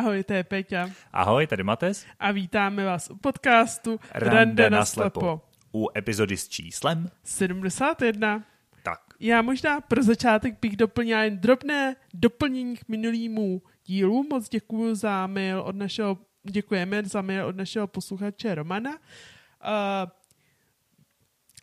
Ahoj, to je Peťa. Ahoj, tady Mates. A vítáme vás u podcastu Rande na slepo. U epizody s číslem 71. Tak. Já možná pro začátek bych doplnila jen drobné doplnění k minulýmu dílu. Moc děkuji za mail od našeho, děkujeme za mail od našeho posluchače Romana. Uh,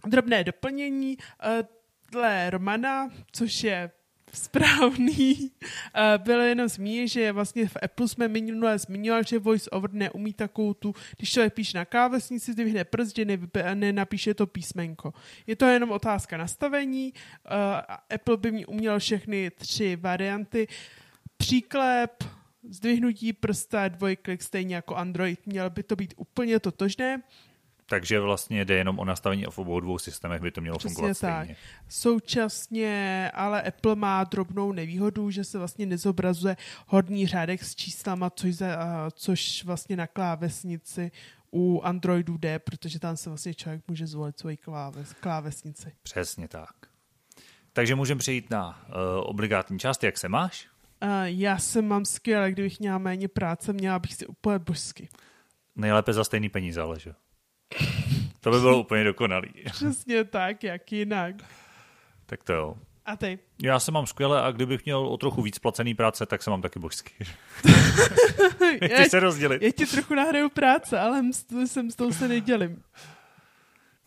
drobné doplnění. Uh, dle Romana, což je správný. Bylo jenom zmínit, že vlastně v Apple jsme minule zmiňovali, že voice over neumí takovou tu, když člověk píše na klávesnici, zdvihne prst, že nenapíše to písmenko. Je to jenom otázka nastavení. Apple by mi uměl všechny tři varianty. Příklep, zdvihnutí prsta, dvojklik, stejně jako Android. Mělo by to být úplně totožné. Takže vlastně jde jenom o nastavení v obou dvou systémech, by to mělo Přesně fungovat tak. stejně. Současně ale Apple má drobnou nevýhodu, že se vlastně nezobrazuje hodný řádek s číslama, což, za, což vlastně na klávesnici u Androidu jde, protože tam se vlastně člověk může zvolit svoji kláves, klávesnici. Přesně tak. Takže můžeme přejít na uh, obligátní část. Jak se máš? Uh, já se mám skvěle, kdybych měla méně práce, měla bych si úplně božsky. Nejlépe za stejný peníze, ale že? To by bylo úplně dokonalý. Přesně tak, jak jinak. Tak to jo. A ty? Já se mám skvěle a kdybych měl o trochu víc placený práce, tak se mám taky božsky. Ty se rozdělit. Já ti trochu nahraju práce, ale jsem s tou se nedělím.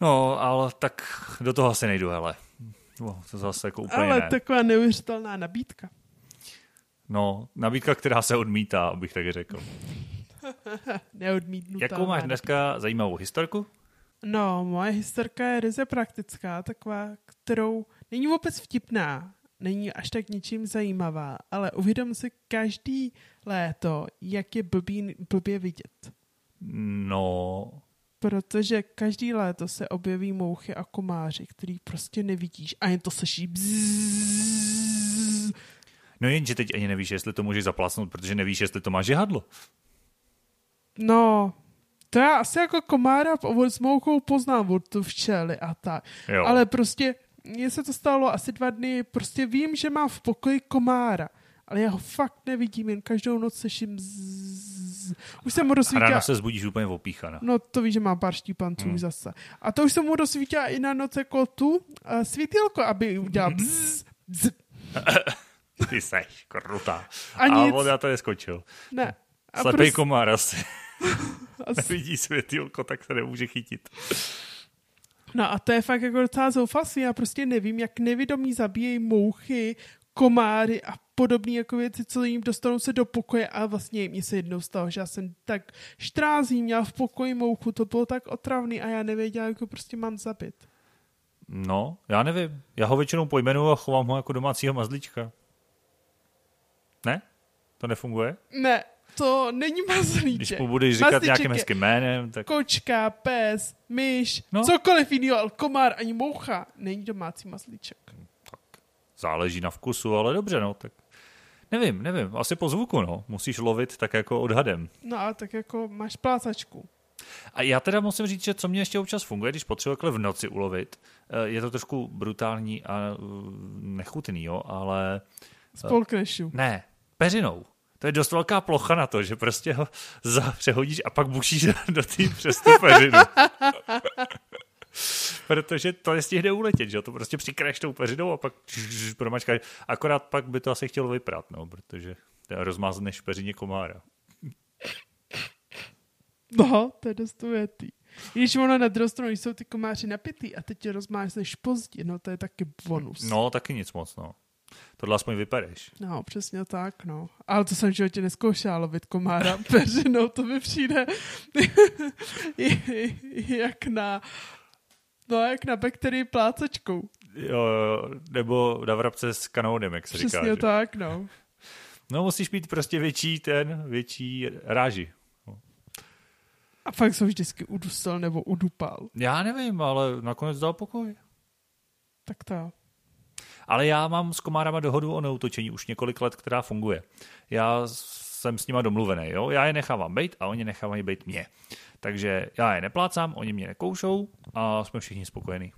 No, ale tak do toho asi nejdu, hele. No, to zase jako úplně Ale ne. taková neuvěřitelná nabídka. No, nabídka, která se odmítá, abych tak řekl. Neodmítnutelná. Jakou máš dneska zajímavou historku? No, moje historka je ryze praktická, taková, kterou není vůbec vtipná, není až tak ničím zajímavá, ale uvědom si každý léto, jak je blbý, blbě vidět. No, Protože každý léto se objeví mouchy a komáři, který prostě nevidíš a jen to slyší bzzz. no jenže teď ani nevíš, jestli to můžeš zaplasnout, protože nevíš, jestli to má žihadlo. No, to já asi jako komára s mouchou poznám od tu včely a tak. Jo. Ale prostě, mně se to stalo asi dva dny, prostě vím, že mám v pokoji komára, ale já ho fakt nevidím, jen každou noc slyším zzz. Už jsem mu A rozsvítila... ráno se zbudíš úplně opíchaná. No to víš, že mám pár štípanců hmm. zase. A to už jsem mu rozsvítila i na noc jako tu uh, svítilko, aby udělal bzz, bzz. Ty seš krutá. A A nic. on já to neskočil. Ne. A Slepej prostě- komár asi. Nevidí světýlko, tak se nemůže chytit. No a to je fakt jako docela zoufalství. Já prostě nevím, jak nevědomí zabíjejí mouchy, komáry a podobné jako věci, co jim dostanou se do pokoje a vlastně mě se jednou stalo, že já jsem tak štrází měla v pokoji mouchu, to bylo tak otravný a já nevěděla, jak ho prostě mám zabit. No, já nevím. Já ho většinou pojmenuju a chovám ho jako domácího mazlíčka. Ne? To nefunguje? Ne, to není mazlíček. Když mu budeš říkat Mazlíček nějakým hezkým jménem, tak Kočka, pes, myš, No. cokoliv jiného, ale komár ani moucha není domácí mazlíček. záleží na vkusu, ale dobře, no, tak nevím, nevím, asi po zvuku, no, musíš lovit tak jako odhadem. No a tak jako máš plácačku. A já teda musím říct, že co mě ještě občas funguje, když potřebuji takhle v noci ulovit, eh, je to trošku brutální a eh, nechutný, jo, ale Spolknešu. ne, peřinou. To je dost velká plocha na to, že prostě ho za, přehodíš a pak bušíš do té přes tu peřinu. Protože to nestihne uletět, že? To prostě přikraješ tou peřinou a pak promačkáš. Akorát pak by to asi chtělo vyprat, no, protože rozmázneš peřině komára. No, to je dost ujetý. Když ono na druhou stranu jsou ty komáři napitý a teď tě rozmázneš pozdě, no to je taky bonus. No, taky nic moc, no. Tohle aspoň vypereš. No, přesně tak, no. Ale to jsem v životě neskoušela lovit komára peřinou, to mi přijde jak na no, jak na bakterii plácačkou. Jo, nebo na vrabce s kanónem, jak se Přesně říká. že? tak, no. No, musíš mít prostě větší ten, větší ráži. A fakt jsem vždycky udusel nebo udupal. Já nevím, ale nakonec dal pokoj. Tak to. Ale já mám s komárama dohodu o neutočení už několik let, která funguje. Já jsem s nima domluvený, jo? Já je nechávám bejt a oni nechávají bejt mě. Takže já je neplácám, oni mě nekoušou a jsme všichni spokojení.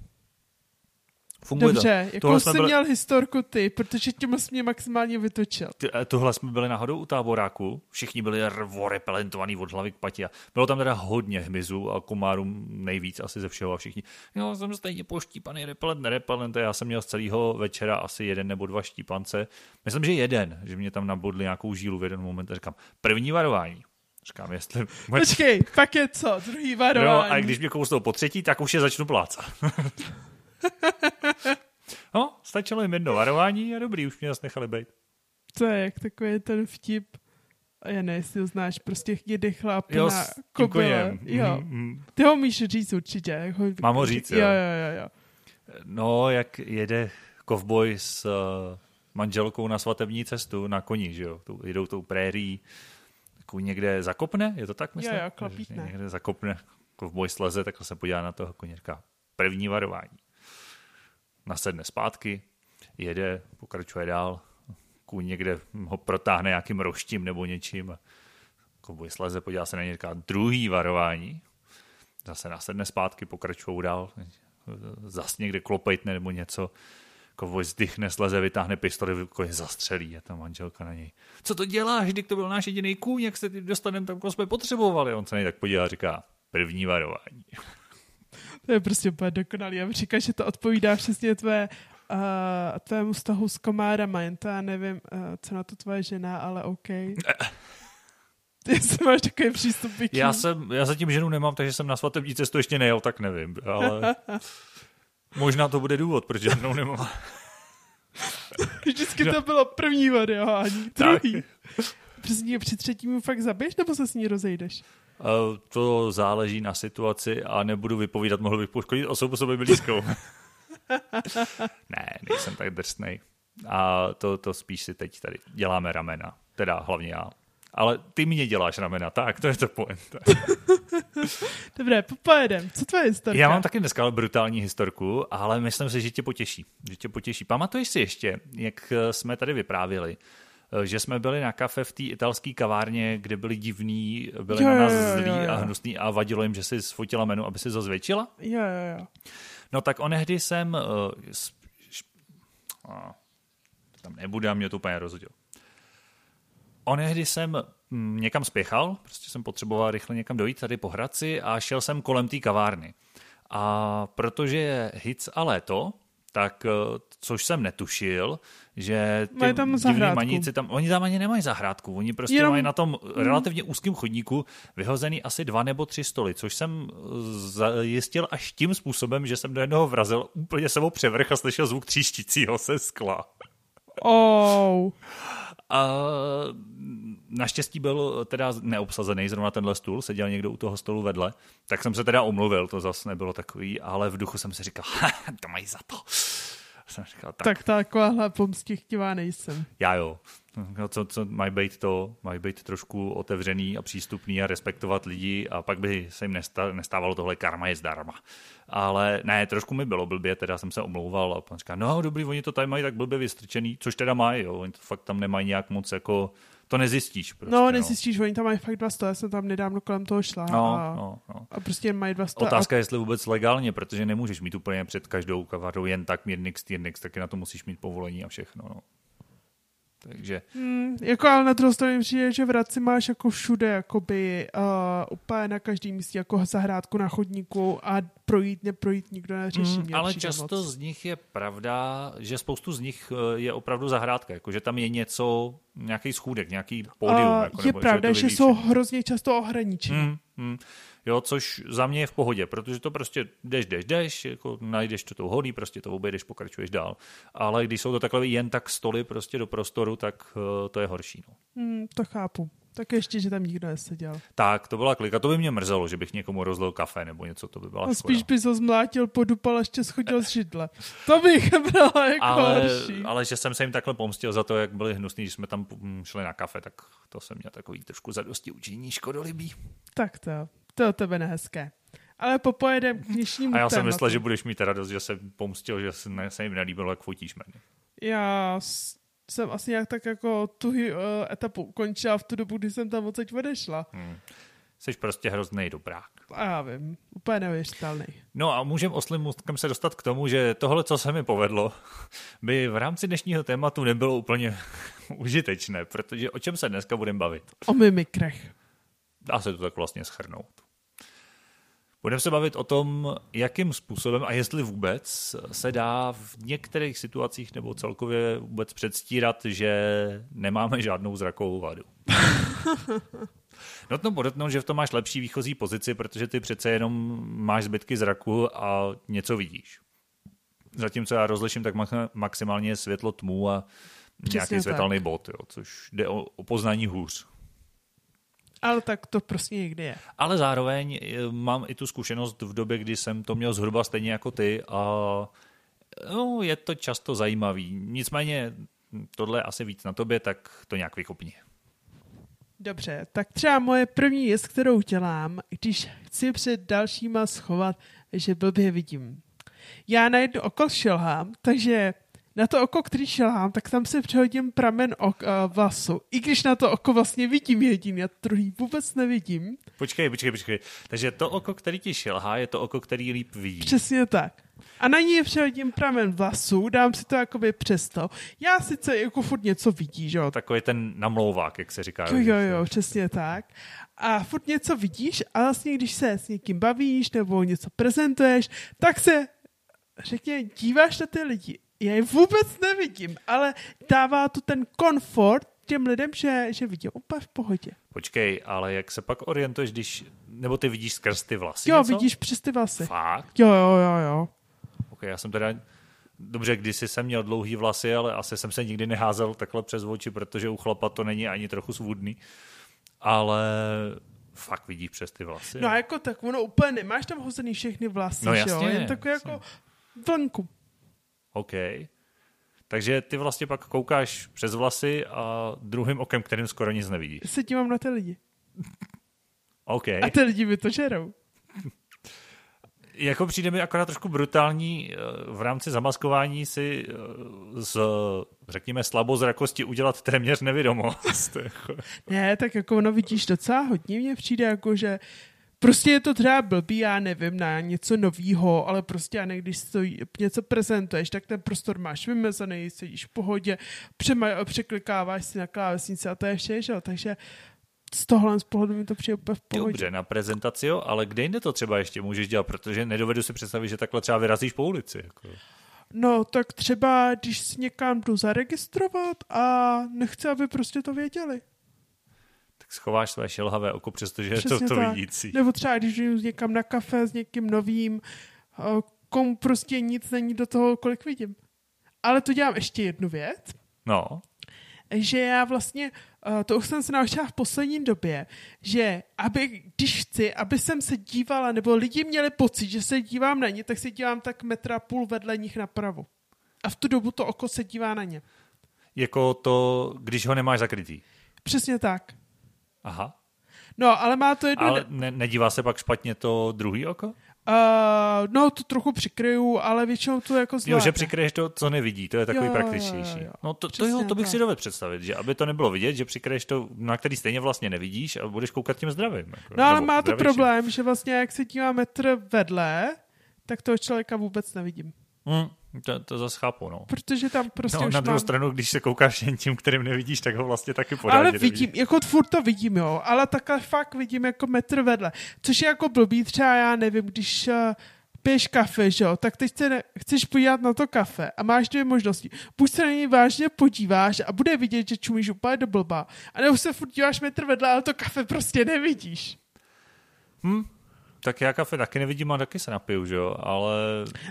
Funguje Dobře, to. jakou jsi byli, měl historku ty, protože tím jsi mě maximálně vytočil. ty- eh, tohle jsme byli náhodou u táboráku, všichni byli repelentovaní od hlavy k pati a bylo tam teda hodně hmyzu a komárů nejvíc asi ze všeho a všichni, jo, jsem stejně poštípaný repelent, nerepelent, já jsem měl z celého večera asi jeden nebo dva štípance. Myslím, že jeden, že mě tam nabodli nějakou žílu v jeden moment a říkám, první varování. Říkám, jestli... Počkej, pak je co? Druhý No, varování. a když mě kousnou po třetí, tak už je začnu plácat. no, stačilo jim jedno varování a dobrý, už mě zase nechali být. To je jak takový ten vtip. A já ne, jestli ho znáš, prostě jede chlap Jo, na kobyle. Jo. Mm, mm. Ty ho umíš říct určitě. Ho, Mám ho říct, jo. jo. Jo, jo, jo. No, jak jede kovboj s uh, manželkou na svatební cestu na koni, že jo? Tu, jedou tou prérií, někde zakopne, je to tak, myslím? jo, klapítne. Někde zakopne, kovboj sleze, tak se podívá na toho koně, říká, první varování. Nasedne zpátky, jede, pokračuje dál, kůň někde ho protáhne nějakým roštím nebo něčím kovboj sleze, podívá se na něj, říká, druhý varování. Zase nasedne zpátky, pokračují dál, zas někde klopejtne nebo něco. Kovboj zdychne, sleze, vytáhne pistoli, koně zastřelí a ta manželka na něj. Co to děláš, když to byl náš jediný kůň, jak se ty dostaneme tam, koho jsme potřebovali? On se nej tak podívá a říká, první varování. To je prostě úplně dokonalý. Já bych říkal, že to odpovídá přesně tvé, uh, tvému vztahu s komárama, jen to já nevím, uh, co na to tvoje žena, ale OK. Ty se máš takový přístup k Já, jsem, já zatím ženu nemám, takže jsem na svatební cestu ještě nejel, tak nevím, ale možná to bude důvod, proč žádnou nemám. Vždycky to bylo první varování, Tak. druhý. Přesně při třetím fakt zabiješ, nebo se s ní rozejdeš? Eh, To záleží na situaci a nebudu vypovídat, mohl bych poškodit osobu sobě blízkou. ne, nejsem tak drsnej. A to, to spíš si teď tady děláme ramena. Teda hlavně já. Ale ty mě děláš ramena, tak, to je to point. Dobré, pojedem. Co tvoje historka? Já mám taky dneska brutální historku, ale myslím si, že tě potěší. Že tě potěší. Pamatuješ si ještě, jak eh, jsme tady vyprávěli, že jsme byli na kafe v té italské kavárně, kde byli divní, byli Jo, na nás zlí jo, jo. a hnusný a vadilo jim, že si sfotila menu, aby si to zvětšila? Jo, jo, jo. No tak onehdy jsem... Uh, s, š, a, tam nebude a mě to úplně rozhodil. Onehdy jsem mm, někam spěchal, prostě jsem potřeboval rychle někam dojít tady po Hradci a šel jsem kolem té kavárny. A protože je hic a léto, tak, eh, což jsem netušil, že ty Mají tam zahrádku. maníci tam, oni tam ani nemají zahrádku, oni prostě Jenom- mají na tom relativně úzkém chodníku vyhozený asi dva nebo tři stoly, což jsem eh, zajistil až tím způsobem, že jsem do jednoho vrazil úplně sebou převrch a slyšel zvuk tříštícího se skla. Oh. A naštěstí byl teda neobsazený zrovna tenhle stůl, seděl někdo u toho stolu vedle, tak jsem se teda omluvil, to zase nebylo takový, ale v duchu jsem si říkal, to mají za to. Jsem říkal, tak, Tak takováhle pomstichtivá nejsem. já jo. No, co, co mají být to, mají být trošku otevřený a přístupný a respektovat lidi a pak by se jim nesta- nestávalo tohle karma je zdarma. Ale ne, trošku mi bylo blbě, teda jsem se omlouval a pan říká, no dobrý, oni to tady mají tak blbě vystrčený, což teda mají, jo, oni to fakt tam nemají nějak moc jako, to nezjistíš prostě. No, nezjistíš, oni tam mají fakt dva stoly, já jsem tam nedávno kolem toho šla No, a, no, no. a prostě mají dva stoly. Otázka je, jestli vůbec legálně, protože nemůžeš mít úplně před každou kavárnou jen tak mírnix, týrnix, taky na to musíš mít povolení a všechno. No. Takže mm, jako ale na druhou stranu přijde, že v Hradci máš jako všude, jakoby uh, úplně na každém místě jako zahrádku na chodníku a projít, neprojít, nikdo neřeší. Mm, ale často moc. z nich je pravda, že spoustu z nich eh, je opravdu zahrádka, jako že tam je něco, nějaký schůdek, nějaký pódium. A jako, je nebo, pravda, že vyvýšený. jsou hrozně často ohraničení. Mm, mm. Jo, což za mě je v pohodě, protože to prostě jdeš, jdeš, jdeš, jako najdeš to tou hodí, prostě to obejdeš, pokračuješ dál. Ale když jsou to takové jen tak stoly prostě do prostoru, tak uh, to je horší. No. Mm, to chápu. Tak ještě, že tam nikdo neseděl. Tak, to byla klika. To by mě mrzelo, že bych někomu rozlil kafe nebo něco, to by byla A spíš bys ho zmlátil, podupal a ještě schodil z židle. To bych brala jako ale, horší. ale že jsem se jim takhle pomstil za to, jak byli hnusní, když jsme tam mm, šli na kafe, tak to jsem měl takový trošku zadosti učinění škodolibý. Tak to, to tebe nehezké. Ale popojedem k dnešnímu A já jsem tématu. myslel, že budeš mít radost, že jsem pomstil, že se, ne, se jim nelíbilo, jak fotíš mrny. Já jsem asi nějak tak jako tu uh, etapu ukončila v tu dobu, kdy jsem tam odsaď odešla. Jsi prostě hrozný dobrák. A já vím, úplně neuvěřitelný. No a můžeme oslým můstkem se dostat k tomu, že tohle, co se mi povedlo, by v rámci dnešního tématu nebylo úplně užitečné, protože o čem se dneska budeme bavit? O mimikrech. Dá se to tak vlastně schrnout. Budeme se bavit o tom, jakým způsobem a jestli vůbec se dá v některých situacích nebo celkově vůbec předstírat, že nemáme žádnou zrakovou vadu. Notno podotknout, že v tom máš lepší výchozí pozici, protože ty přece jenom máš zbytky zraku a něco vidíš. Zatímco já rozliším tak maximálně světlo tmu a Přesně nějaký tak. světelný bod, jo, což jde o, o poznání hůř. Ale tak to prostě někdy je. Ale zároveň eh, mám i tu zkušenost v době, kdy jsem to měl zhruba stejně jako ty a no, je to často zajímavý. Nicméně tohle je asi víc na tobě, tak to nějak vykopni. Dobře, tak třeba moje první věc, kterou dělám, když chci před dalšíma schovat, že blbě vidím. Já na jedno oko šelhám, takže na to oko, který šelhám, tak tam si přehodím pramen ok, uh, vlasu. I když na to oko vlastně vidím jediný a druhý vůbec nevidím. Počkej, počkej, počkej. Takže to oko, který ti šelhá, je to oko, který líp vidí. Přesně tak. A na ní přehodím pramen vlasů, dám si to jakoby přesto. Já sice jako furt něco vidí, že jo. Takový ten namlouvák, jak se říká. Jo, jo, jo, přesně tak. A furt něco vidíš a vlastně, když se s někým bavíš nebo něco prezentuješ, tak se řekně, díváš na ty lidi já je vůbec nevidím, ale dává to ten komfort těm lidem, že, že vidí úplně v pohodě. Počkej, ale jak se pak orientuješ, když, nebo ty vidíš skrz ty vlasy Jo, něco? vidíš přes ty vlasy. Fakt? Jo, jo, jo, jo. Ok, já jsem teda, dobře, kdysi jsem měl dlouhý vlasy, ale asi jsem se nikdy neházel takhle přes oči, protože u chlapa to není ani trochu svůdný. Ale fakt vidíš přes ty vlasy. No a jako tak ono úplně nemáš tam hozený všechny vlasy, no, jasně, jo? Jen takové jako vlnku. OK. Takže ty vlastně pak koukáš přes vlasy a druhým okem, kterým skoro nic nevidíš. Se dívám na ty lidi. OK. A ty lidi mi to žerou. jako přijde mi akorát trošku brutální eh, v rámci zamaskování si eh, z, řekněme, slabozrakosti udělat téměř nevědomost. Jako- ne, tak jako ono vidíš docela hodně, mně přijde jako, že Prostě je to třeba blbý, já nevím, na něco novýho, ale prostě a když stojí, něco prezentuješ, tak ten prostor máš vymezený, sedíš v pohodě, přema, překlikáváš si na klávesnici a to je vše, že? takže z tohle z pohledu mi to přijde úplně v pohodě. Dobře, na prezentaci jo, ale kde jinde to třeba ještě můžeš dělat, protože nedovedu si představit, že takhle třeba vyrazíš po ulici. Jako. No, tak třeba, když si někam jdu zaregistrovat a nechci, aby prostě to věděli schováš své šelhavé oko, přestože je to, to vidící. Nebo třeba, když jdu někam na kafe s někým novým, komu prostě nic není do toho, kolik vidím. Ale to dělám ještě jednu věc. No. Že já vlastně, to už jsem se naučila v poslední době, že aby, když chci, aby jsem se dívala, nebo lidi měli pocit, že se dívám na ně, tak se dívám tak metra půl vedle nich napravo. A v tu dobu to oko se dívá na ně. Jako to, když ho nemáš zakrytý. Přesně tak. Aha. No, ale má to jedno... Ale ne, nedívá se pak špatně to druhý oko? Uh, no, to trochu přikryju, ale většinou to jako zvládne. Jo, že přikryješ to, co nevidí, to je takový jo, praktičtější. Jo, jo. No to, to, jo, to bych tak. si dovedl představit, že aby to nebylo vidět, že přikryješ to, na který stejně vlastně nevidíš a budeš koukat tím zdravým. Jako, no ale má to problém, že vlastně jak se dívá metr vedle, tak toho člověka vůbec nevidím. Hmm, to, to zase chápu, no. Protože tam prostě no, už na druhou mám... stranu, když se koukáš jen tím, kterým nevidíš, tak ho vlastně taky pořádně Ale vidím, nevidíš. jako furt to vidím, jo, ale takhle fakt vidím jako metr vedle. Což je jako blbý, třeba já nevím, když uh, piješ kafe, že jo, tak teď se ne, chceš podívat na to kafe a máš dvě možnosti. Buď se na něj vážně podíváš a bude vidět, že čumíš úplně do blba, anebo se furt díváš metr vedle, ale to kafe prostě nevidíš. Hm, tak já kafe taky nevidím a taky se napiju, že jo, ale...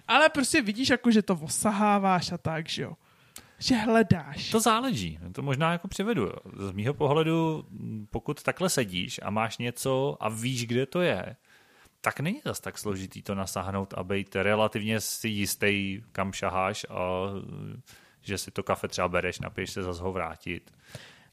Ale prostě vidíš, jako, že to osaháváš a tak, že jo. Že hledáš. To záleží. To možná jako přivedu. Z mýho pohledu, pokud takhle sedíš a máš něco a víš, kde to je, tak není zas tak složitý to nasáhnout a být relativně si jistý, kam šaháš a že si to kafe třeba bereš, napiješ se, zase ho vrátit.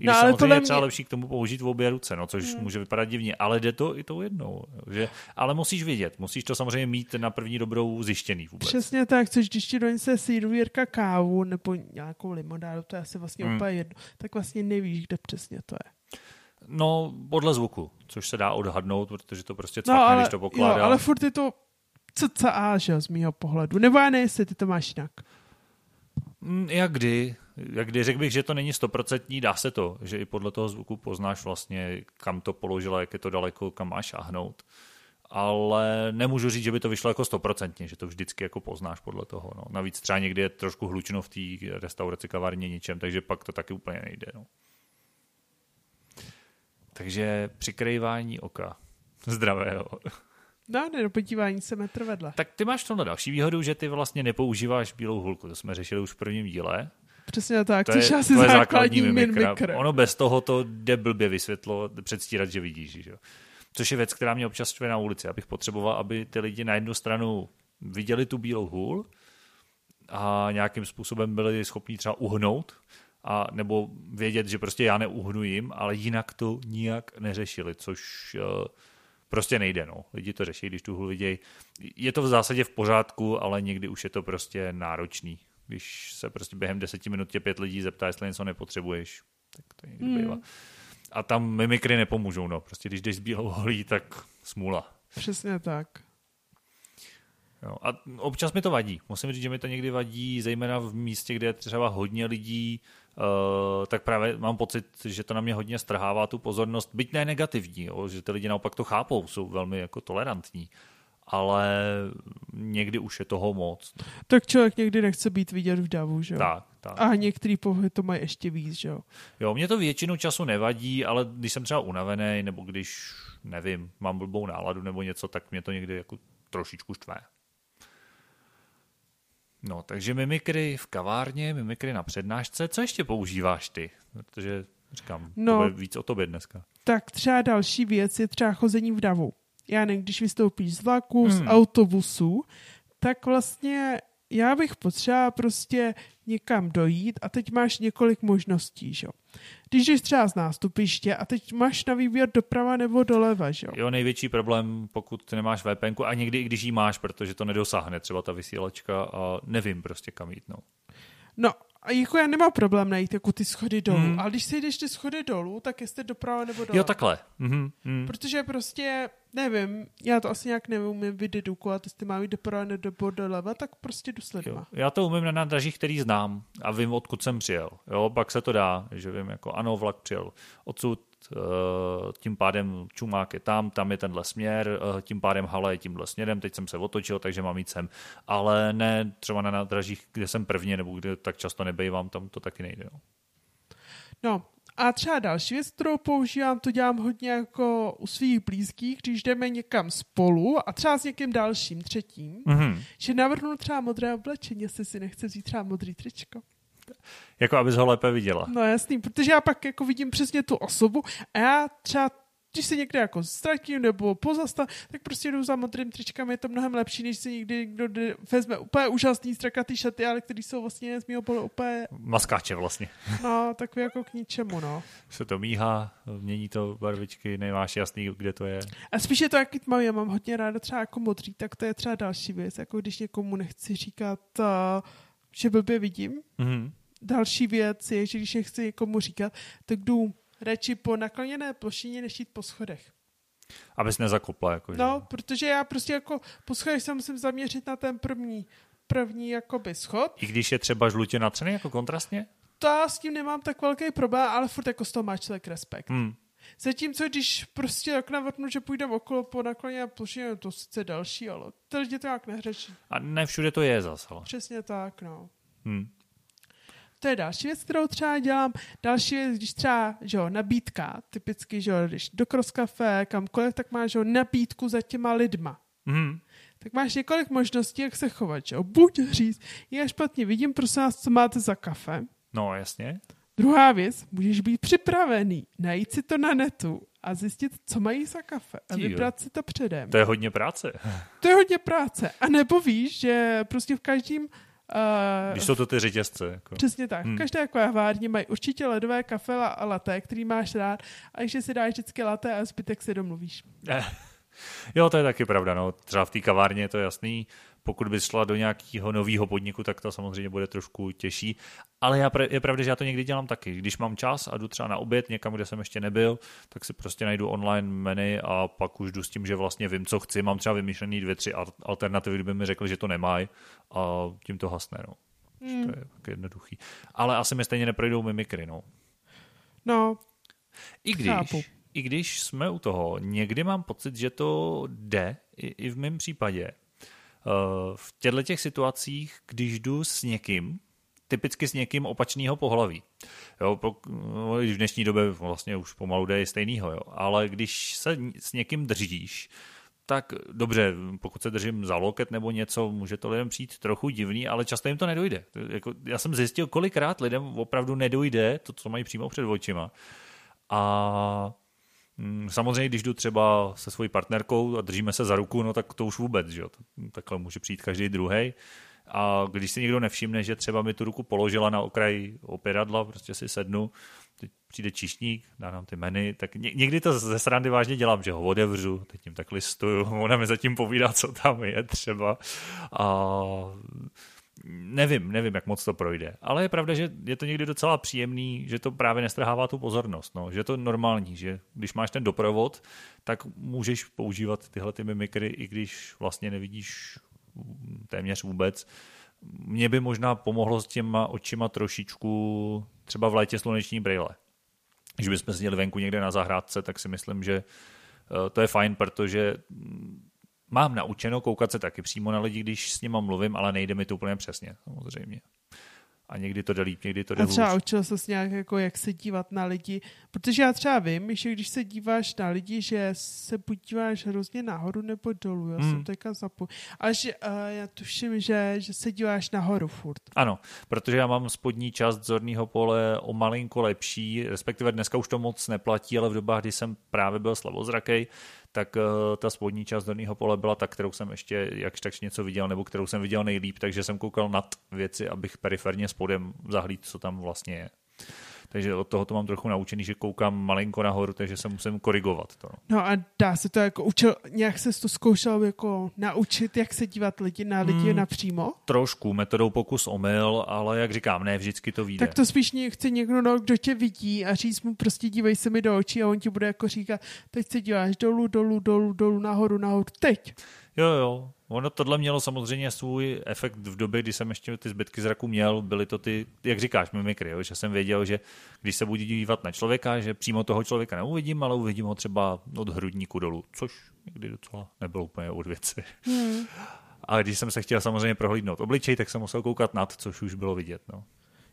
I no, ale samozřejmě je třeba mě... lepší k tomu použít v obě ruce, no, což hmm. může vypadat divně, ale jde to i tou jednou. Že, ale musíš vědět, musíš to samozřejmě mít na první dobrou zjištěný vůbec. Přesně tak, což když ti donese sýrujírka kávu nebo nějakou limonádu, to je asi vlastně hmm. úplně jedno, tak vlastně nevíš, kde přesně to je. No, podle zvuku, což se dá odhadnout, protože to prostě No, cvakne, ale, když to pokládá. jo, ale furt je to cca, že z mýho pohledu. Nebo já nevím, jestli ty to máš jinak. Mm, Jak kdy? Jak kdy? Řekl bych, že to není stoprocentní, dá se to, že i podle toho zvuku poznáš vlastně, kam to položila, jak je to daleko, kam máš šáhnout. Ale nemůžu říct, že by to vyšlo jako stoprocentně, že to vždycky jako poznáš podle toho. No. Navíc třeba někdy je trošku hlučno v té restauraci, kavárně, ničem, takže pak to taky úplně nejde. No. Takže přikrývání oka. Zdravého. No, ne, do podívání se metr vedle. Tak ty máš v tomhle další výhodu, že ty vlastně nepoužíváš bílou hulku. To jsme řešili už v prvním díle. Přesně tak, To což je, asi to je základní mimikra. mimikr. Ono bez toho to jde blbě vysvětlo, předstírat, že vidíš. Že? Což je věc, která mě občas štve na ulici. Abych potřeboval, aby ty lidi na jednu stranu viděli tu bílou hůl a nějakým způsobem byli schopni třeba uhnout, a nebo vědět, že prostě já neuhnu jim, ale jinak to nijak neřešili, což uh, prostě nejde. No. Lidi to řeší, když tu hůl vidějí. Je to v zásadě v pořádku, ale někdy už je to prostě náročný. Když se prostě během deseti minut tě pět lidí zeptá, jestli něco nepotřebuješ, tak to někdy Hmm. bývá. A tam mimikry nepomůžou. No. Prostě když jdeš s bílou holí, tak smůla. Přesně tak. Jo. A občas mi to vadí. Musím říct, že mi to někdy vadí, zejména v místě, kde je třeba hodně lidí, uh, tak právě mám pocit, že to na mě hodně strhává tu pozornost, byť ne negativní, jo, že ty lidi naopak to chápou, jsou velmi jako tolerantní, ale někdy už je toho moc. Tak člověk někdy nechce být vidět v davu, že jo? Tak, tak. A některý pohled to mají ještě víc, že jo? Jo, mě to většinu času nevadí, ale když jsem třeba unavený, nebo když, nevím, mám blbou náladu nebo něco, tak mě to někdy jako trošičku štve. No, takže mimikry v kavárně, mimikry na přednášce. Co ještě používáš ty? Protože říkám, no. To bude víc o tobě dneska. Tak třeba další věc je třeba chození v davu. Já nevím, když vystoupíš z vlaku, Hmm. z autobusu, tak vlastně já bych potřeba prostě někam dojít a teď máš několik možností, že jo. Když jdeš třeba z nástupiště a teď máš na výběr doprava nebo doleva, že jo. Jo, největší problém, pokud nemáš VPN, a někdy i když ji máš, protože to nedosáhne třeba ta vysílačka a nevím prostě kam jít. No. No, a jako já nemám problém najít jako ty schody dolů, hmm. ale když si jdeš ty schody dolů, tak jestli doprava nebo doleva. Jo, takhle. Mhm, mhm. Protože prostě, nevím, já to asi nějak neumím vydedukovat, jestli mám jít doprava nebo doleva, tak prostě jdu s Jo. lidma. Já to umím na nádražích, který znám a vím, odkud jsem přijel. Jo, pak se to dá, že vím, jako ano, vlak přijel odsud, tím pádem čumák je tam, tam je tenhle směr, eh, tím pádem hala je tímhle směrem, teď jsem se otočil, takže mám jít sem. Ale ne třeba na nádražích, kde jsem prvně, nebo kde tak často nebejvám, tam to taky nejde. No. No, a třeba další věc, kterou používám, to dělám hodně jako u svých blízkých, když jdeme někam spolu a třeba s někým dalším, třetím, Mhm. že navrhnu třeba modré oblečení, jestli si nechce vzít třeba modrý tričko. Jako abys ho lépe viděla. No jasný, protože já pak jako vidím přesně tu osobu a já třeba když se někde jako ztratím nebo pozastav, tak prostě jdu za modrým tričkem, je to mnohem lepší, než si někdy někdo vezme úplně úžasný strakatý šaty, ale který jsou vlastně z mého pohledu úplně, Maskáče vlastně. no, takový jako k ničemu, no. Se to míhá, mění to barvičky, nemáš jasný, kde to je. A spíš je to jaký tmavý, já mám hodně ráda třeba jako modrý, tak to je třeba další věc, jako když někomu nechci říkat, uh, že blbě vidím. Mhm. Další věc je, že když nechci někomu říkat, tak jdu radši po nakloněné plošině, než jít po schodech. Abys nezakopla. Jako, že? No, protože já prostě jako po schodech se musím zaměřit na ten první, první jakoby schod. I když je třeba žlutě natřený jako kontrastně? To já s tím nemám tak velký problém, ale furt jako z toho má člověk respekt. Hmm. Zatímco když prostě jak navrhnu, že půjdeme okolo po nakloně a plošině, to sice další, ale ty lidi to nějak neřeší. A ne všude to je zas, ale. Přesně tak, no. Hmm. To je další věc, kterou třeba dělám. Další věc, když třeba, že jo, nabídka, typicky, že jo, když do Cross Café, kamkoliv, tak máš, že jo, nabídku za těma lidma. Hmm. Tak máš několik možností, jak se chovat, že jo. Buď říct, já špatně vidím, prosím vás, co máte za kafe. No, jasně. Druhá věc, můžeš být připravený, najít si to na netu a zjistit, co mají za kafe a vybrat si to předem. To je hodně práce. To je hodně práce. A nebo víš, že prostě v každém uh, Když jsou to ty řetězce. Jako. Přesně tak. Hmm. Každé kavárně mají určitě ledové kafe a latte, který máš rád, a že si dáš vždycky latte a zbytek si domluvíš. Jo, to je taky pravda. No. Třeba v té kavárně je to jasný. Pokud bys šla do nějakého nového podniku, tak to samozřejmě bude trošku těžší. Ale já, je pravda, že já to někdy dělám taky. Když mám čas a jdu třeba na oběd někam, kde jsem ještě nebyl, tak si prostě najdu online menu a pak už jdu s tím, že vlastně vím, co chci. Mám třeba vymýšlený dvě, tři alternativy, kdyby mi řekl, že to nemají a tím to hasne. No. Hmm. To je tak jednoduchý. Ale asi mi stejně neprojdou mimikry. No. no I když, chápu i když jsme u toho, někdy mám pocit, že to jde, i, i v mém případě. Uh, v těchto těch situacích, když jdu s někým, typicky s někým opačného pohlaví. Jo, po, no, v dnešní době vlastně už pomalu jde stejného, jo. ale když se s někým držíš, tak dobře, pokud se držím za loket nebo něco, může to lidem přijít trochu divný, ale často jim to nedojde. Jako, já jsem zjistil, kolikrát lidem opravdu nedojde to, co mají přímo před očima. A samozřejmě, když jdu třeba se svojí partnerkou a držíme se za ruku, no tak to už vůbec, že jo? Takhle může přijít každý druhý. A když si někdo nevšimne, že třeba mi tu ruku položila na okraj opěradla, prostě si sednu, teď přijde číšník, dá nám ty meny, tak někdy to ze srandy vážně dělám, že ho otevřu, teď tím tak listuju, ona mi zatím povídá, co tam je třeba. A nevím, nevím, jak moc to projde. Ale je pravda, že je to někdy docela příjemný, že to právě nestrhává tu pozornost. No. Že je to normální, že když máš ten doprovod, tak můžeš používat tyhle ty mimikry, i když vlastně nevidíš téměř vůbec. Mně by možná pomohlo s těma očima trošičku třeba v létě sluneční brýle. Když bychom seděli venku někde na zahrádce, tak si myslím, že eh, to je fajn, protože Mám naučeno koukat se taky přímo na lidi, když s nima mluvím, ale nejde mi to úplně přesně, samozřejmě. A někdy to jde líp, někdy to jde A třeba učil se nějak, jako, jak se dívat na lidi, protože já třeba vím, že když se díváš na lidi, že se buď díváš hrozně nahoru nebo dolů, já hmm. jsem teďka zapomněl. A že, uh, já tuším, že, že se díváš nahoru furt. Ano, protože já mám spodní část zorného pole o malinko lepší, respektive dneska už to moc neplatí, ale v dobách, kdy jsem právě byl slabozrakej, tak uh, ta spodní část dolního pole byla ta, kterou jsem ještě jakž tak něco viděl, nebo kterou jsem viděl nejlíp, takže jsem koukal nad věci, abych periferně spodem zahlíd, co tam vlastně je takže od toho to mám trochu naučený, že koukám malinko nahoru, takže se musím korigovat. To. No a dá se to jako učil, nějak se to zkoušel jako naučit, jak se dívat lidi na lidi hmm, napřímo? Trošku, metodou pokus omyl, ale jak říkám, ne vždycky to vyjde. Tak to spíš chce někdo, no, kdo tě vidí a říct mu prostě dívej se mi do očí a on ti bude jako říkat, teď se díváš dolů, dolů, dolů, dolů, nahoru, nahoru, teď. Jo, jo, Ono tohle mělo samozřejmě svůj efekt v době, kdy jsem ještě ty zbytky zraku měl. Byly to ty, jak říkáš, mimikry, jo? že jsem věděl, že když se budu dívat na člověka, že přímo toho člověka neuvidím, ale uvidím ho třeba od hrudníku dolů, což někdy docela nebylo úplně od věci. Hmm. A když jsem se chtěl samozřejmě prohlídnout obličej, tak jsem musel koukat nad, což už bylo vidět. No.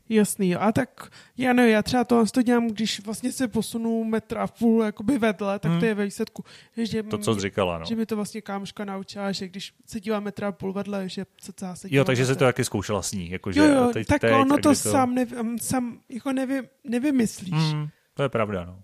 Jasný, a tak já nevím, já třeba to, to dělám, když vlastně se posunu metra a půl jakoby vedle, tak hmm. to je ve výsledku. Že to, co jsi říkala, no. Že mi to vlastně kámoška naučila, že když se dívá metra a půl vedle, že se celá se Jo, takže se to taky zkoušela s ní. Jako, že jo, jo, teď, tak teď, ono to, to sám, nev, sám jako nevy, nevymyslíš. Hmm, to je pravda, no.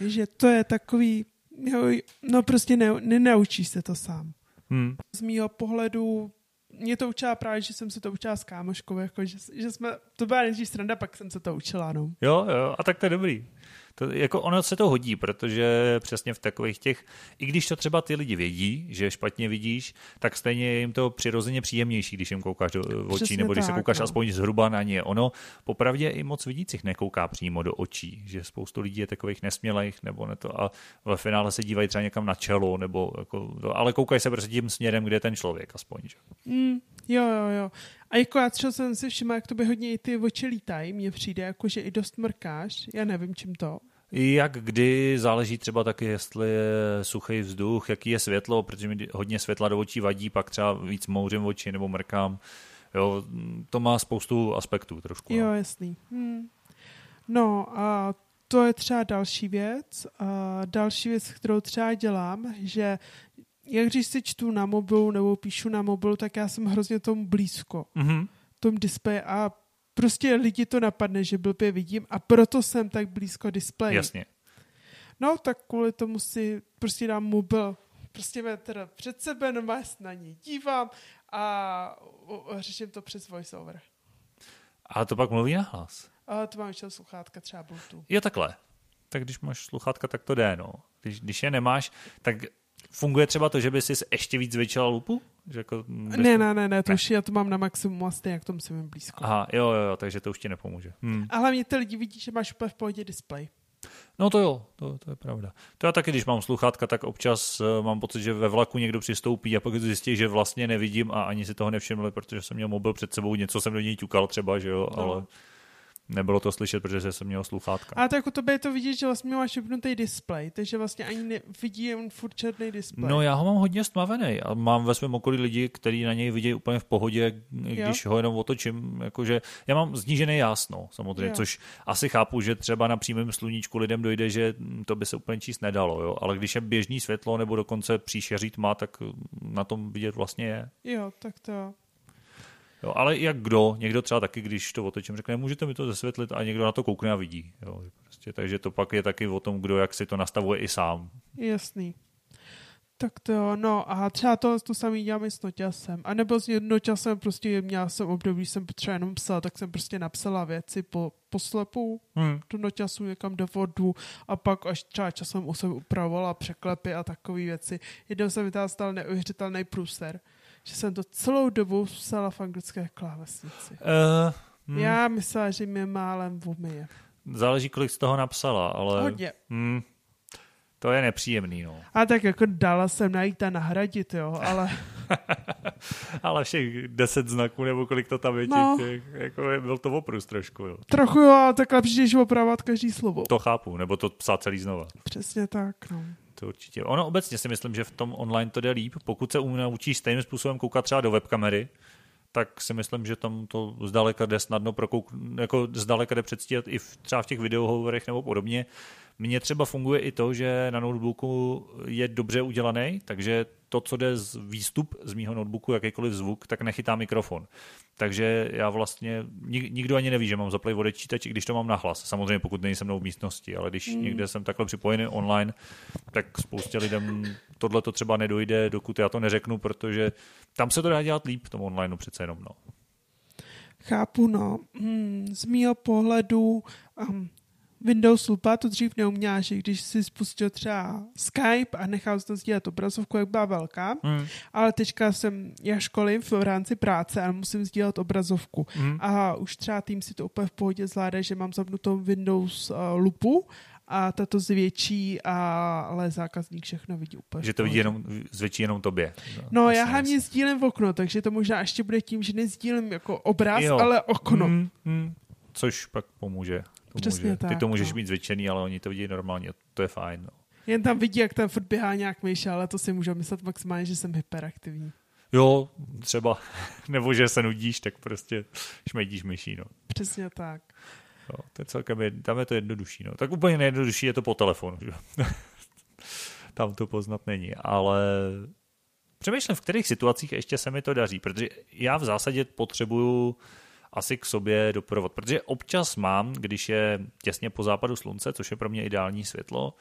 Že to je takový, jo, no prostě ne, nenaučíš se to sám. Hmm. Z mýho pohledu mě to učila právě, že jsem se to učila s kámoškou, jako, že, že jsme, to byla nejdřív sranda, pak jsem se to učila, no. Jo, jo, a tak to je dobrý. To, jako ono se to hodí, protože přesně v takových těch, i když to třeba ty lidi vědí, že špatně vidíš, tak stejně je jim to přirozeně příjemnější, když jim koukáš do očí, přesně nebo když tak, se koukáš no. aspoň zhruba na ně. Ono popravdě i moc vidících nekouká přímo do očí, že spoustu lidí je takových nesmělých, nebo ne to a ve finále se dívají třeba někam na čelo, nebo jako, ale koukají se prostě tím směrem, kde je ten člověk aspoň. Že? Mm, jo, jo, jo. A jako já třeba jsem si všimla, jak to by hodně i ty oči lítají, mně přijde, jako že i dost mrkáš, já nevím čím to. Jak kdy, záleží třeba taky, jestli je suchý vzduch, jaký je světlo, protože mi hodně světla do očí vadí, pak třeba víc mouřím oči nebo mrkám. Jo, to má spoustu aspektů trošku. Jo, no. jasný. Hmm. No a to je třeba další věc. A další věc, kterou třeba dělám, že jak když si čtu na mobilu nebo píšu na mobilu, tak já jsem hrozně tomu blízko. Mm-hmm. Tom displeji a prostě lidi to napadne, že blbě vidím a proto jsem tak blízko displeji. Jasně. No, tak kvůli tomu si prostě dám mobil prostě metr před sebe, no na ní dívám a řeším to přes voiceover. A to pak mluví na hlas? A to mám ještě sluchátka třeba Bluetooth. Je takhle. Tak když máš sluchátka, tak to jde, no. Když, když je nemáš, tak funguje třeba to, že by si ještě víc zvětšila lupu? Že jako bys... Ne, ne, ne, ne, to ne. už já to mám na maximum a stejně jak to musím mít blízko. Aha, jo, jo, jo, takže to už ti nepomůže. Hmm. A hlavně ty lidi vidí, že máš úplně v pohodě display. No to jo, to, to je pravda. To já taky, když mám sluchátka, tak občas uh, mám pocit, že ve vlaku někdo přistoupí a pak zjistí, že vlastně nevidím a ani si toho nevšimli, protože jsem měl mobil před sebou, něco jsem do něj ťukal třeba, že jo, no. ale nebylo to slyšet, protože jsem měl sluchátka. A tak u tebe je to vidět, že vlastně máš vypnutý displej, takže vlastně ani nevidí jen furt černý displej. No já ho mám hodně stmavený a mám ve svém okolí lidi, kteří na něj vidí úplně v pohodě, když jo. ho jenom otočím. Jakože já mám znížené jásno, samozřejmě, jo. což asi chápu, že třeba na přímém sluníčku lidem dojde, že to by se úplně číst nedalo, jo? ale když je běžný světlo nebo dokonce příšeří tma, tak na tom vidět vlastně je. Jo, tak to Jo, ale jak kdo, někdo třeba taky, když to otočím, řekne, můžete mi to zesvětlit a někdo na to koukne a vidí. Jo, prostě, takže to pak je taky o tom, kdo jak si to nastavuje i sám. Jasný. Tak to jo, no a třeba to, to samý dělám i s noťasem. A nebo s noťasem prostě měla jsem období, jsem potřeba jenom psala, tak jsem prostě napsala věci po, po slepu hmm. do noťasu někam do vodu a pak až třeba časem jsem upravovala překlepy a takové věci. Jednou jsem stal neuvěřitelný průser že jsem to celou dobu psala v anglické klávesnici. Uh, hmm. Já myslela, že mě málem umyje. Záleží, kolik z toho napsala, ale... Hodně. Hmm, to je nepříjemný, no. A tak jako dala jsem najít a nahradit, jo, ale... ale všech deset znaků, nebo kolik to tam je, no. těch, jako byl to oprus trošku, jo. Trochu jo, ale tak lepší, než opravovat každý slovo. To chápu, nebo to psát celý znova. Přesně tak, no to určitě. Ono obecně si myslím, že v tom online to jde líp. Pokud se naučíš stejným způsobem koukat třeba do webkamery, tak si myslím, že tam to zdaleka jde snadno prokouk, jako zdaleka jde předstíhat i v, třeba v těch videohovorech nebo podobně. Mně třeba funguje i to, že na notebooku je dobře udělaný, takže to, co jde z výstup z mýho notebooku, jakýkoliv zvuk, tak nechytá mikrofon. Takže já vlastně, nik, nikdo ani neví, že mám zaplay odečítač, i když to mám na hlas. Samozřejmě pokud nejsem mnou v místnosti, ale když mm. někde jsem takhle připojený online, tak spoustě lidem tohle to třeba nedojde, dokud já to neřeknu, protože tam se to dá dělat líp v tom online přece jenom. No. Chápu, no. Hmm, z mýho pohledu um, Windows Lupa to dřív neuměla, že když si spustil třeba Skype a nechal to sdílet obrazovku, jak byla velká, hmm. ale teďka jsem, já školím v rámci práce a musím sdílet obrazovku. Hmm. A už třeba tým si to úplně v pohodě zvládá, že mám zapnutou Windows uh, Lupu a tato zvětší, a, ale zákazník všechno vidí úplně. Že to vidí jenom, zvětší jenom tobě. No, no já hlavně sdílím v okno, takže to možná ještě bude tím, že nezdílím jako obraz, jo. ale okno. Hmm, hmm. Což pak pomůže. To Přesně může. tak. Ty to můžeš no. mít zvětšený, ale oni to vidí normálně. To je fajn. No. Jen tam vidí, jak tam furt běhá nějak myš, ale to si můžu myslet maximálně, že jsem hyperaktivní. Jo, třeba. Nebo že se nudíš, tak prostě šmejdíš myší. No. Přesně tak. Jo, to je celkem, tam je to jednodušší. No. Tak úplně nejjednodušší je to po telefonu. Že? tam to poznat není, ale přemýšlím, v kterých situacích ještě se mi to daří, protože já v zásadě potřebuju asi k sobě doprovod. Protože občas mám, když je těsně po západu slunce, což je pro mě ideální světlo,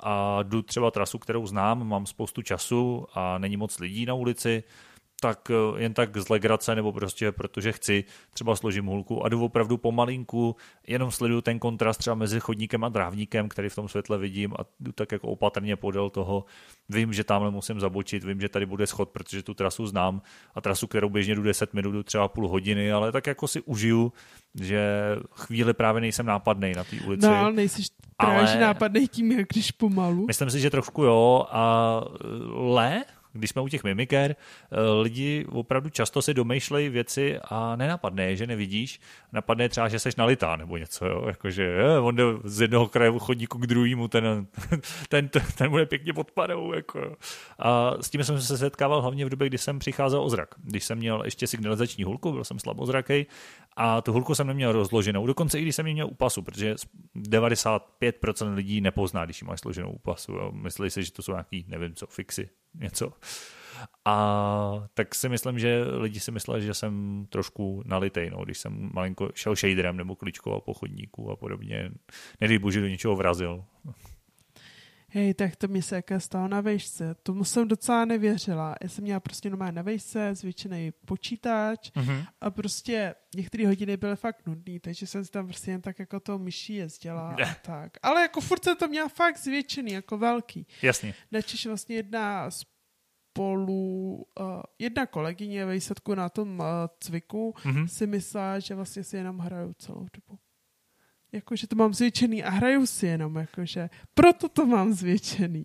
a jdu třeba trasu, kterou znám, mám spoustu času a není moc lidí na ulici, tak eh, jen tak z legrace nebo prostě protože chci, třeba složím hulku a jdu opravdu pomalinku, jenom sleduju ten kontrast třeba mezi chodníkem a drávníkem, který v tom světle vidím a jdu tak jako opatrně podél toho. Vím, že tamhle musím zabočit, vím, že tady bude schod, protože tu trasu znám a trasu, kterou běžně jdu 10 minut, jdu třeba půl hodiny, ale tak jako si užiju, že chvíli právě nejsem nápadný na té ulici. No, ale nejsi právě ale... nápadný tím, jak když pomalu. Myslím si, že trošku jo a le, když jsme u těch mimiker, eh, lidi opravdu často si domýšlejí věci a nenapadne že nevidíš. Napadne třeba, že seš nalitá nebo něco, jo? Jakože je, on jde z jednoho kraje chodníku k druhému, ten, ten, ten, ten bude pěkně pod padou. Jako. A s tím jsem se setkával hlavně v době, kdy jsem přicházel o zrak. Když jsem měl ještě signalizační hulku, byl jsem slabozrakej a tu hulku jsem neměl rozloženou. Dokonce i když jsem ji měl u pasu, protože 95% lidí nepozná, když ji máš složenou u pasu. Jo? Myslí si, že to jsou nějaký, nevím co, fixy, něco. A tak si myslím, že lidi si mysleli, že jsem trošku nalitej, no, když jsem malinko šel shaderem nebo kličkoval po chodníku a podobně. Nedej bože, do něčeho vrazil. hej, tak to mi se jaké stalo na vejšce. Tomu jsem docela nevěřila. Já jsem měla prostě normálně na vejšce, zvětšený počítač Mhm. a prostě některé hodiny byly fakt nudný, takže jsem si tam prostě jen tak jako to myší jezdila a tak. Ale jako furt jsem to měla fakt zvětšený, jako velký. Jasně. Načež vlastně jedna spolu, uh, jedna kolegyně ve výsledku na tom uh, cviku Mhm. si myslela, že vlastně si jenom hraju celou dobu. Jakože to mám zvětšený a hraju si jenom, jakože proto to mám zvětšený.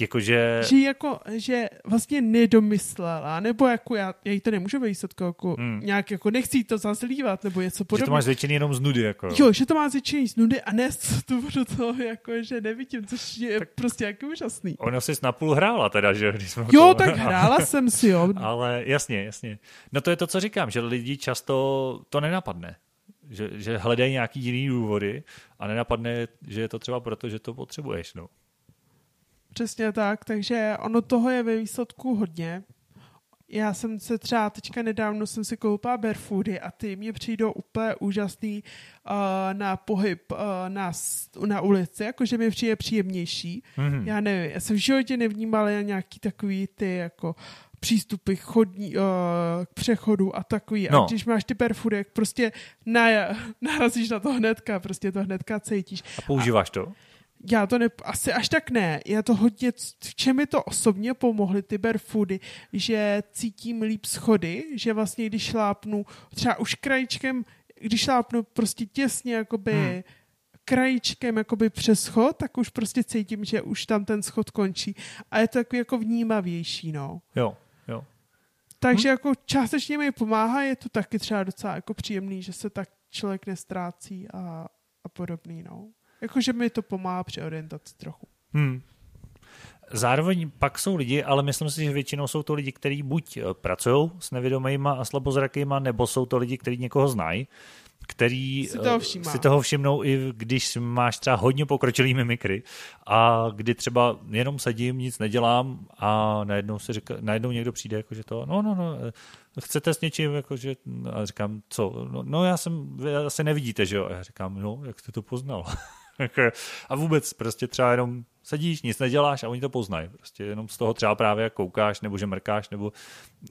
Jakože... Že jako, že vlastně nedomyslela, nebo jako já, já jí to nemůžu ve výsledku jako Hmm. nějak jako nechci to zazlívat, nebo něco Že to podobného. máš zvětšený jenom z nudy, jako. Jo, že to má zvětšený z nudy a ne z toho, toho jako, že nevidím, což je tak, prostě jak úžasný. Ono jsi napůl hrála teda, že? Když jsme Jo, to- tak hrála jsem si, jo. Ale jasně, jasně. No to je to, co říkám, že lidi často to nenapadne. Že, že hledají nějaký jiný důvody a nenapadne, že je to třeba proto, že to potřebuješ. No. Přesně tak, takže ono toho je ve výsledku hodně. Já jsem se třeba teďka nedávno jsem si koupila barefoody a ty mě přijdou úplně úžasný uh, na pohyb uh, na, na ulici, jakože mi přijde příjemnější. Mhm. Já nevím, já jsem v životě nevnímala nějaký takový ty jako přístupy chodní, uh, k přechodu a takový. No. A když máš ty barefoody, prostě na, narazíš na to hnedka, prostě to hnedka cítíš. A používáš to? Já to ne, asi až tak ne. Já to hodně, v čem mi to osobně pomohly ty barefoody, že cítím líp schody, že vlastně když šlápnu třeba už krajičkem, když šlápnu prostě těsně jakoby Hmm. krajičkem jakoby přes schod, tak už prostě cítím, že už tam ten schod končí. A je to takový jako vnímavější, no. Jo, jo. Takže jako částečně mi pomáhá, je to taky třeba docela jako příjemný, že se tak člověk nestrácí a, a podobný, no. Jakože mi to pomáhá při orientaci trochu. Hmm. Zároveň pak jsou lidi, ale myslím si, že většinou jsou to lidi, kteří buď pracují s nevědomýma a slabozrakýma, nebo jsou to lidi, kteří někoho znají, který Si toho eh, si toho všimnou i když máš třeba hodně pokročilý mimikry a kdy třeba jenom sedím, nic nedělám a najednou, si říká, najednou někdo přijde, jako, že to, no, no, no, eh, chcete s něčím, jako, že, a říkám, co, no, no já jsem, asi nevidíte, že jo, a já říkám, no, jak jste to poznal? Jako, a vůbec prostě třeba jenom sedíš, nic neděláš a oni to poznají. Prostě jenom z toho třeba právě koukáš nebo že mrkáš, nebo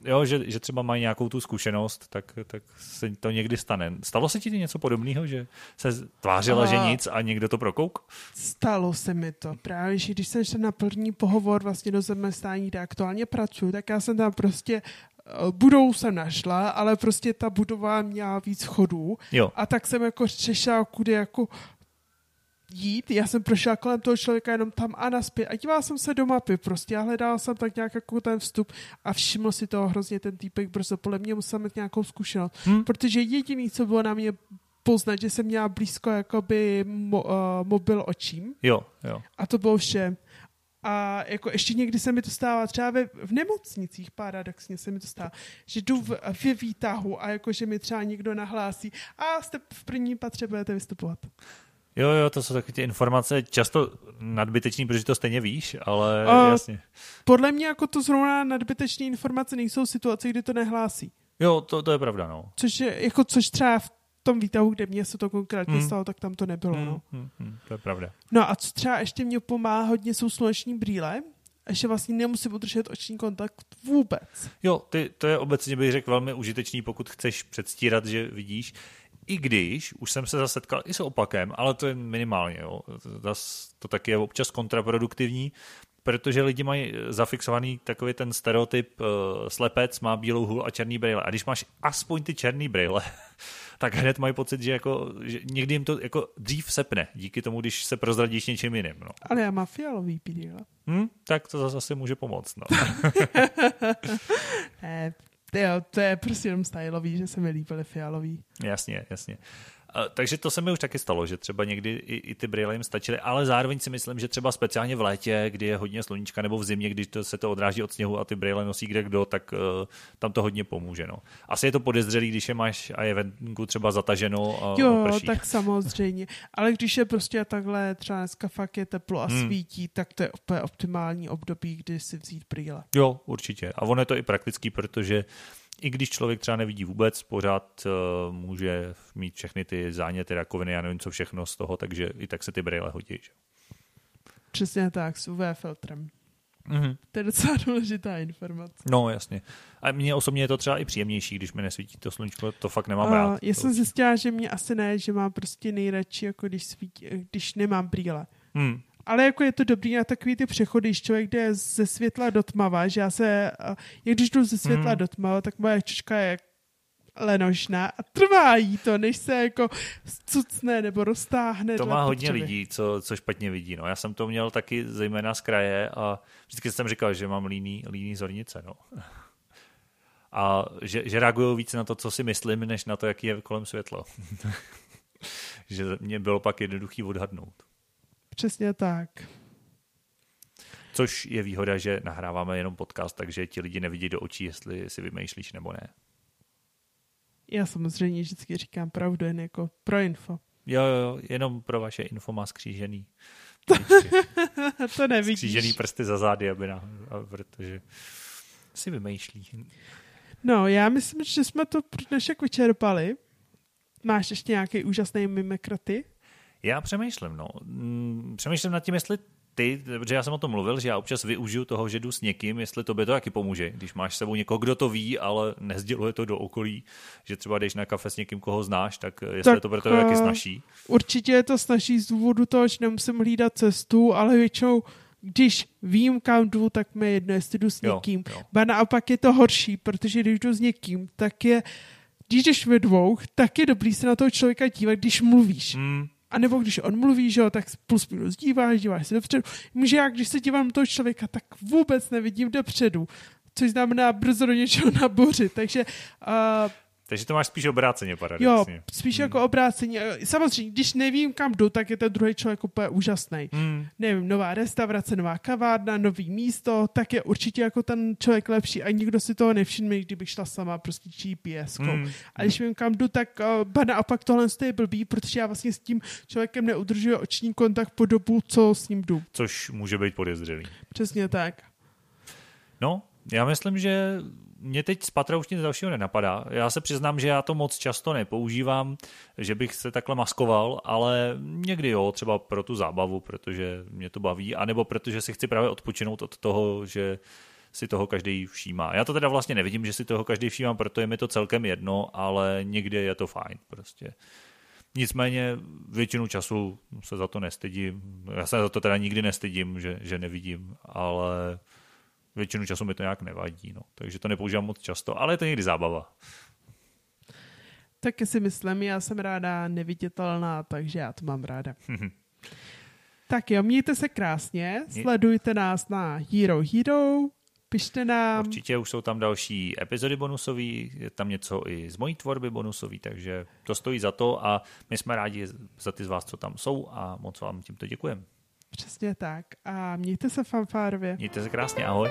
jo, že, že třeba mají nějakou tu zkušenost, tak, tak se to někdy stane. Stalo se ti něco podobného, že se tvářila, A- že nic a někdo to prokouk? Stalo se mi to. Právě, že když jsem šla na první pohovor vlastně do zaměstnání, kde aktuálně pracuji, tak já jsem tam prostě eh, budovu jsem našla, ale prostě ta budova měla víc chodů Jo, a tak jsem jako řešila, kudy jako jít. Já jsem prošla kolem toho člověka jenom tam a naspět a dívala jsem se do mapy prostě a hledala jsem tak nějak jako ten vstup a všiml si toho hrozně ten týpek, protože podle mě musel mít nějakou zkušenost. Hm. Protože jediný, co bylo na mě poznat, že jsem měla blízko jakoby mo, uh, mobil očím jo, jo. a to bylo vše. A jako ještě někdy se mi to stává, třeba ve, v nemocnicích paradoxně se mi to stává, že jdu v, v výtahu a jako, že mi třeba někdo nahlásí a jste v prvním patře budete vystupovat. Jo, jo, to jsou takové ty informace často nadbytečný, protože to stejně víš, ale A- jasně. Podle mě jako to zrovna nadbytečné informace nejsou situace, kdy to nehlásí. Jo, to, to je pravda, no. Což, je, jako, což třeba v tom výtahu, kde mě se to konkrétně Hmm. stalo, tak tam to nebylo. Hmm, No. hmm, hmm, to je pravda. no a co třeba ještě mě pomáhá hodně jsou sluneční brýle, a že vlastně nemusím udržet oční kontakt vůbec. Jo, ty, to je obecně bych řekl velmi užitečný, pokud chceš předstírat, že vidíš. I když už jsem se zase setkal i s opakem, ale to je minimálně. Jo. Zas to taky je občas kontraproduktivní, protože lidi mají zafixovaný takový ten stereotyp uh, slepec má bílou hůl a černý brýle. A když máš aspoň ty černý brýle, tak hned mají pocit, že, jako, že někdy jim to jako dřív sepne, díky tomu, když se prozradíš něčím jiným. No. Ale já mám fialový brýle. Hm, tak to zase může pomoct. No. Ne, to jo, to je prostě jenom stylový, že se mi líbily fialový. Jasně, jasně. A, takže to se mi už taky stalo, že třeba někdy i, i ty brýle jim stačily, ale zároveň si myslím, že třeba speciálně v létě, kdy je hodně sluníčka, nebo v zimě, když to, se to odráží od sněhu a ty brýle nosí kde kdo, tak uh, tam to hodně pomůže. No. Asi je to podezřelý, když je máš a je venku třeba zataženo a Jo, prší. tak samozřejmě. Ale když je prostě takhle, třeba dneska fakt je teplo a Hmm. svítí, tak to je úplně optimální období, kdy si vzít brýle. Jo, určitě. A ono je to i praktický, protože i když člověk třeba nevidí vůbec, pořád uh, může mít všechny ty záněty, rakoviny, já nevím co všechno z toho, takže i tak se ty brýle hodí. Že? Přesně tak, s UV filtrem. Mhm. To je docela důležitá informace. No, jasně. A mně osobně je to třeba i příjemnější, když mi nesvítí to sluníčko, to fakt nemám A rád. já jsem zjistila, že mě asi ne, že mám prostě nejradši, jako když, svítí, když nemám brýle. Hmm. Ale jako je to dobrý na takový ty přechody, když člověk jde ze světla do tmava, že já se, a jak když jdu ze světla Hmm. do tmava, tak moje čočka je lenošná a trvá jí to, než se jako cucne nebo roztáhne. To má hodně potřeby. lidí, co, co špatně vidí. No. Já jsem to měl taky zejména z kraje a vždycky jsem říkal, že mám líný, líný zornice. No. A že, že reagují víc na to, co si myslím, než na to, jaký je kolem světlo. že mě bylo pak jednoduchý odhadnout. Přesně tak. Což je výhoda, že nahráváme jenom podcast, takže ti lidi nevidí do očí, jestli si vymýšlíš nebo ne. Já samozřejmě vždycky říkám pravdu, jen jako pro info. Jo, jo, jo, jenom pro vaše info má skřížený. to nevidíš. Skřížený prsty za zády, aby na, protože si vymýšlí. No, já myslím, že jsme to pro dnešek vyčerpali. Máš ještě nějaký úžasný mimikraty? Já přemýšlím, no. Mm, Přemýšlím nad tím, jestli ty, protože já jsem o tom mluvil, že já občas využiju toho, že jdu s někým, jestli to by to taky pomůže. Když máš s sebou někoho, kdo to ví, ale nezděluje to do okolí, že třeba jdeš na kafe s někým, koho znáš, tak jestli Tak, to pro tebe taky eh, snaží. Určitě je to snaží z důvodu toho, že nemusím hlídat cestu, ale většinou, když vím, kam jdu, tak mi je jedno, jestli jdu s Jo, někým. jo. Ba naopak je to horší, protože když jdu s někým, tak je, když jdeš ve dvou, tak je dobrý se na toho člověka dívat, když mluvíš. Mm, A nebo když on mluví, že jo, tak plus minus díváš, díváš se dopředu. Může já, když se dívám toho člověka, tak vůbec nevidím dopředu. Což znamená brzo do něčeho nabořit. Takže uh, takže to máš spíš obráceně jo, paradoxně. spíš jako obrácení. Eh, Samozřejmě, když nevím, kam jdu, tak je ten druhý člověk úplně úžasný. Mm, Nevím, nová restaurace, nová kavárna, nový místo, tak je určitě jako ten člověk lepší a nikdo si toho nevšimne, kdybych šla sama prostě GPS. Mm. mm, A když vím, kam jdu, tak uh, ba naopak tohle je blbý, protože já vlastně s tím člověkem neudržuji oční kontakt po dobu, co s ním jdu. což může být podezřelý. Přesně tak. No, já myslím, že mě teď z patra už nic dalšího nenapadá. Já se přiznám, že já to moc často nepoužívám, že bych se takhle maskoval, ale někdy jo, třeba pro tu zábavu, protože mě to baví, anebo protože si chci právě odpočinout od toho, že si toho každý všímá. Já to teda vlastně nevidím, že si toho každý všímá, proto je mi to celkem jedno, ale někdy je to fajn prostě. Nicméně většinu času se za to nestydím. Já se za to teda nikdy nestydím, že, že nevidím, ale většinu času mi to nějak nevadí, no. takže to nepoužívám moc často, ale je to někdy zábava. Taky si myslím, já jsem ráda neviditelná, takže já to mám ráda. tak jo, mějte se krásně, sledujte nás na Hero Hero, pište nám, Určitě už jsou tam další epizody bonusový, je tam něco i z mojí tvorby bonusový, takže to stojí za to a my jsme rádi za ty z vás, co tam jsou a moc vám tímto děkujeme. Přesně tak. A mějte se fanfárově. Mějte se krásně, ahoj.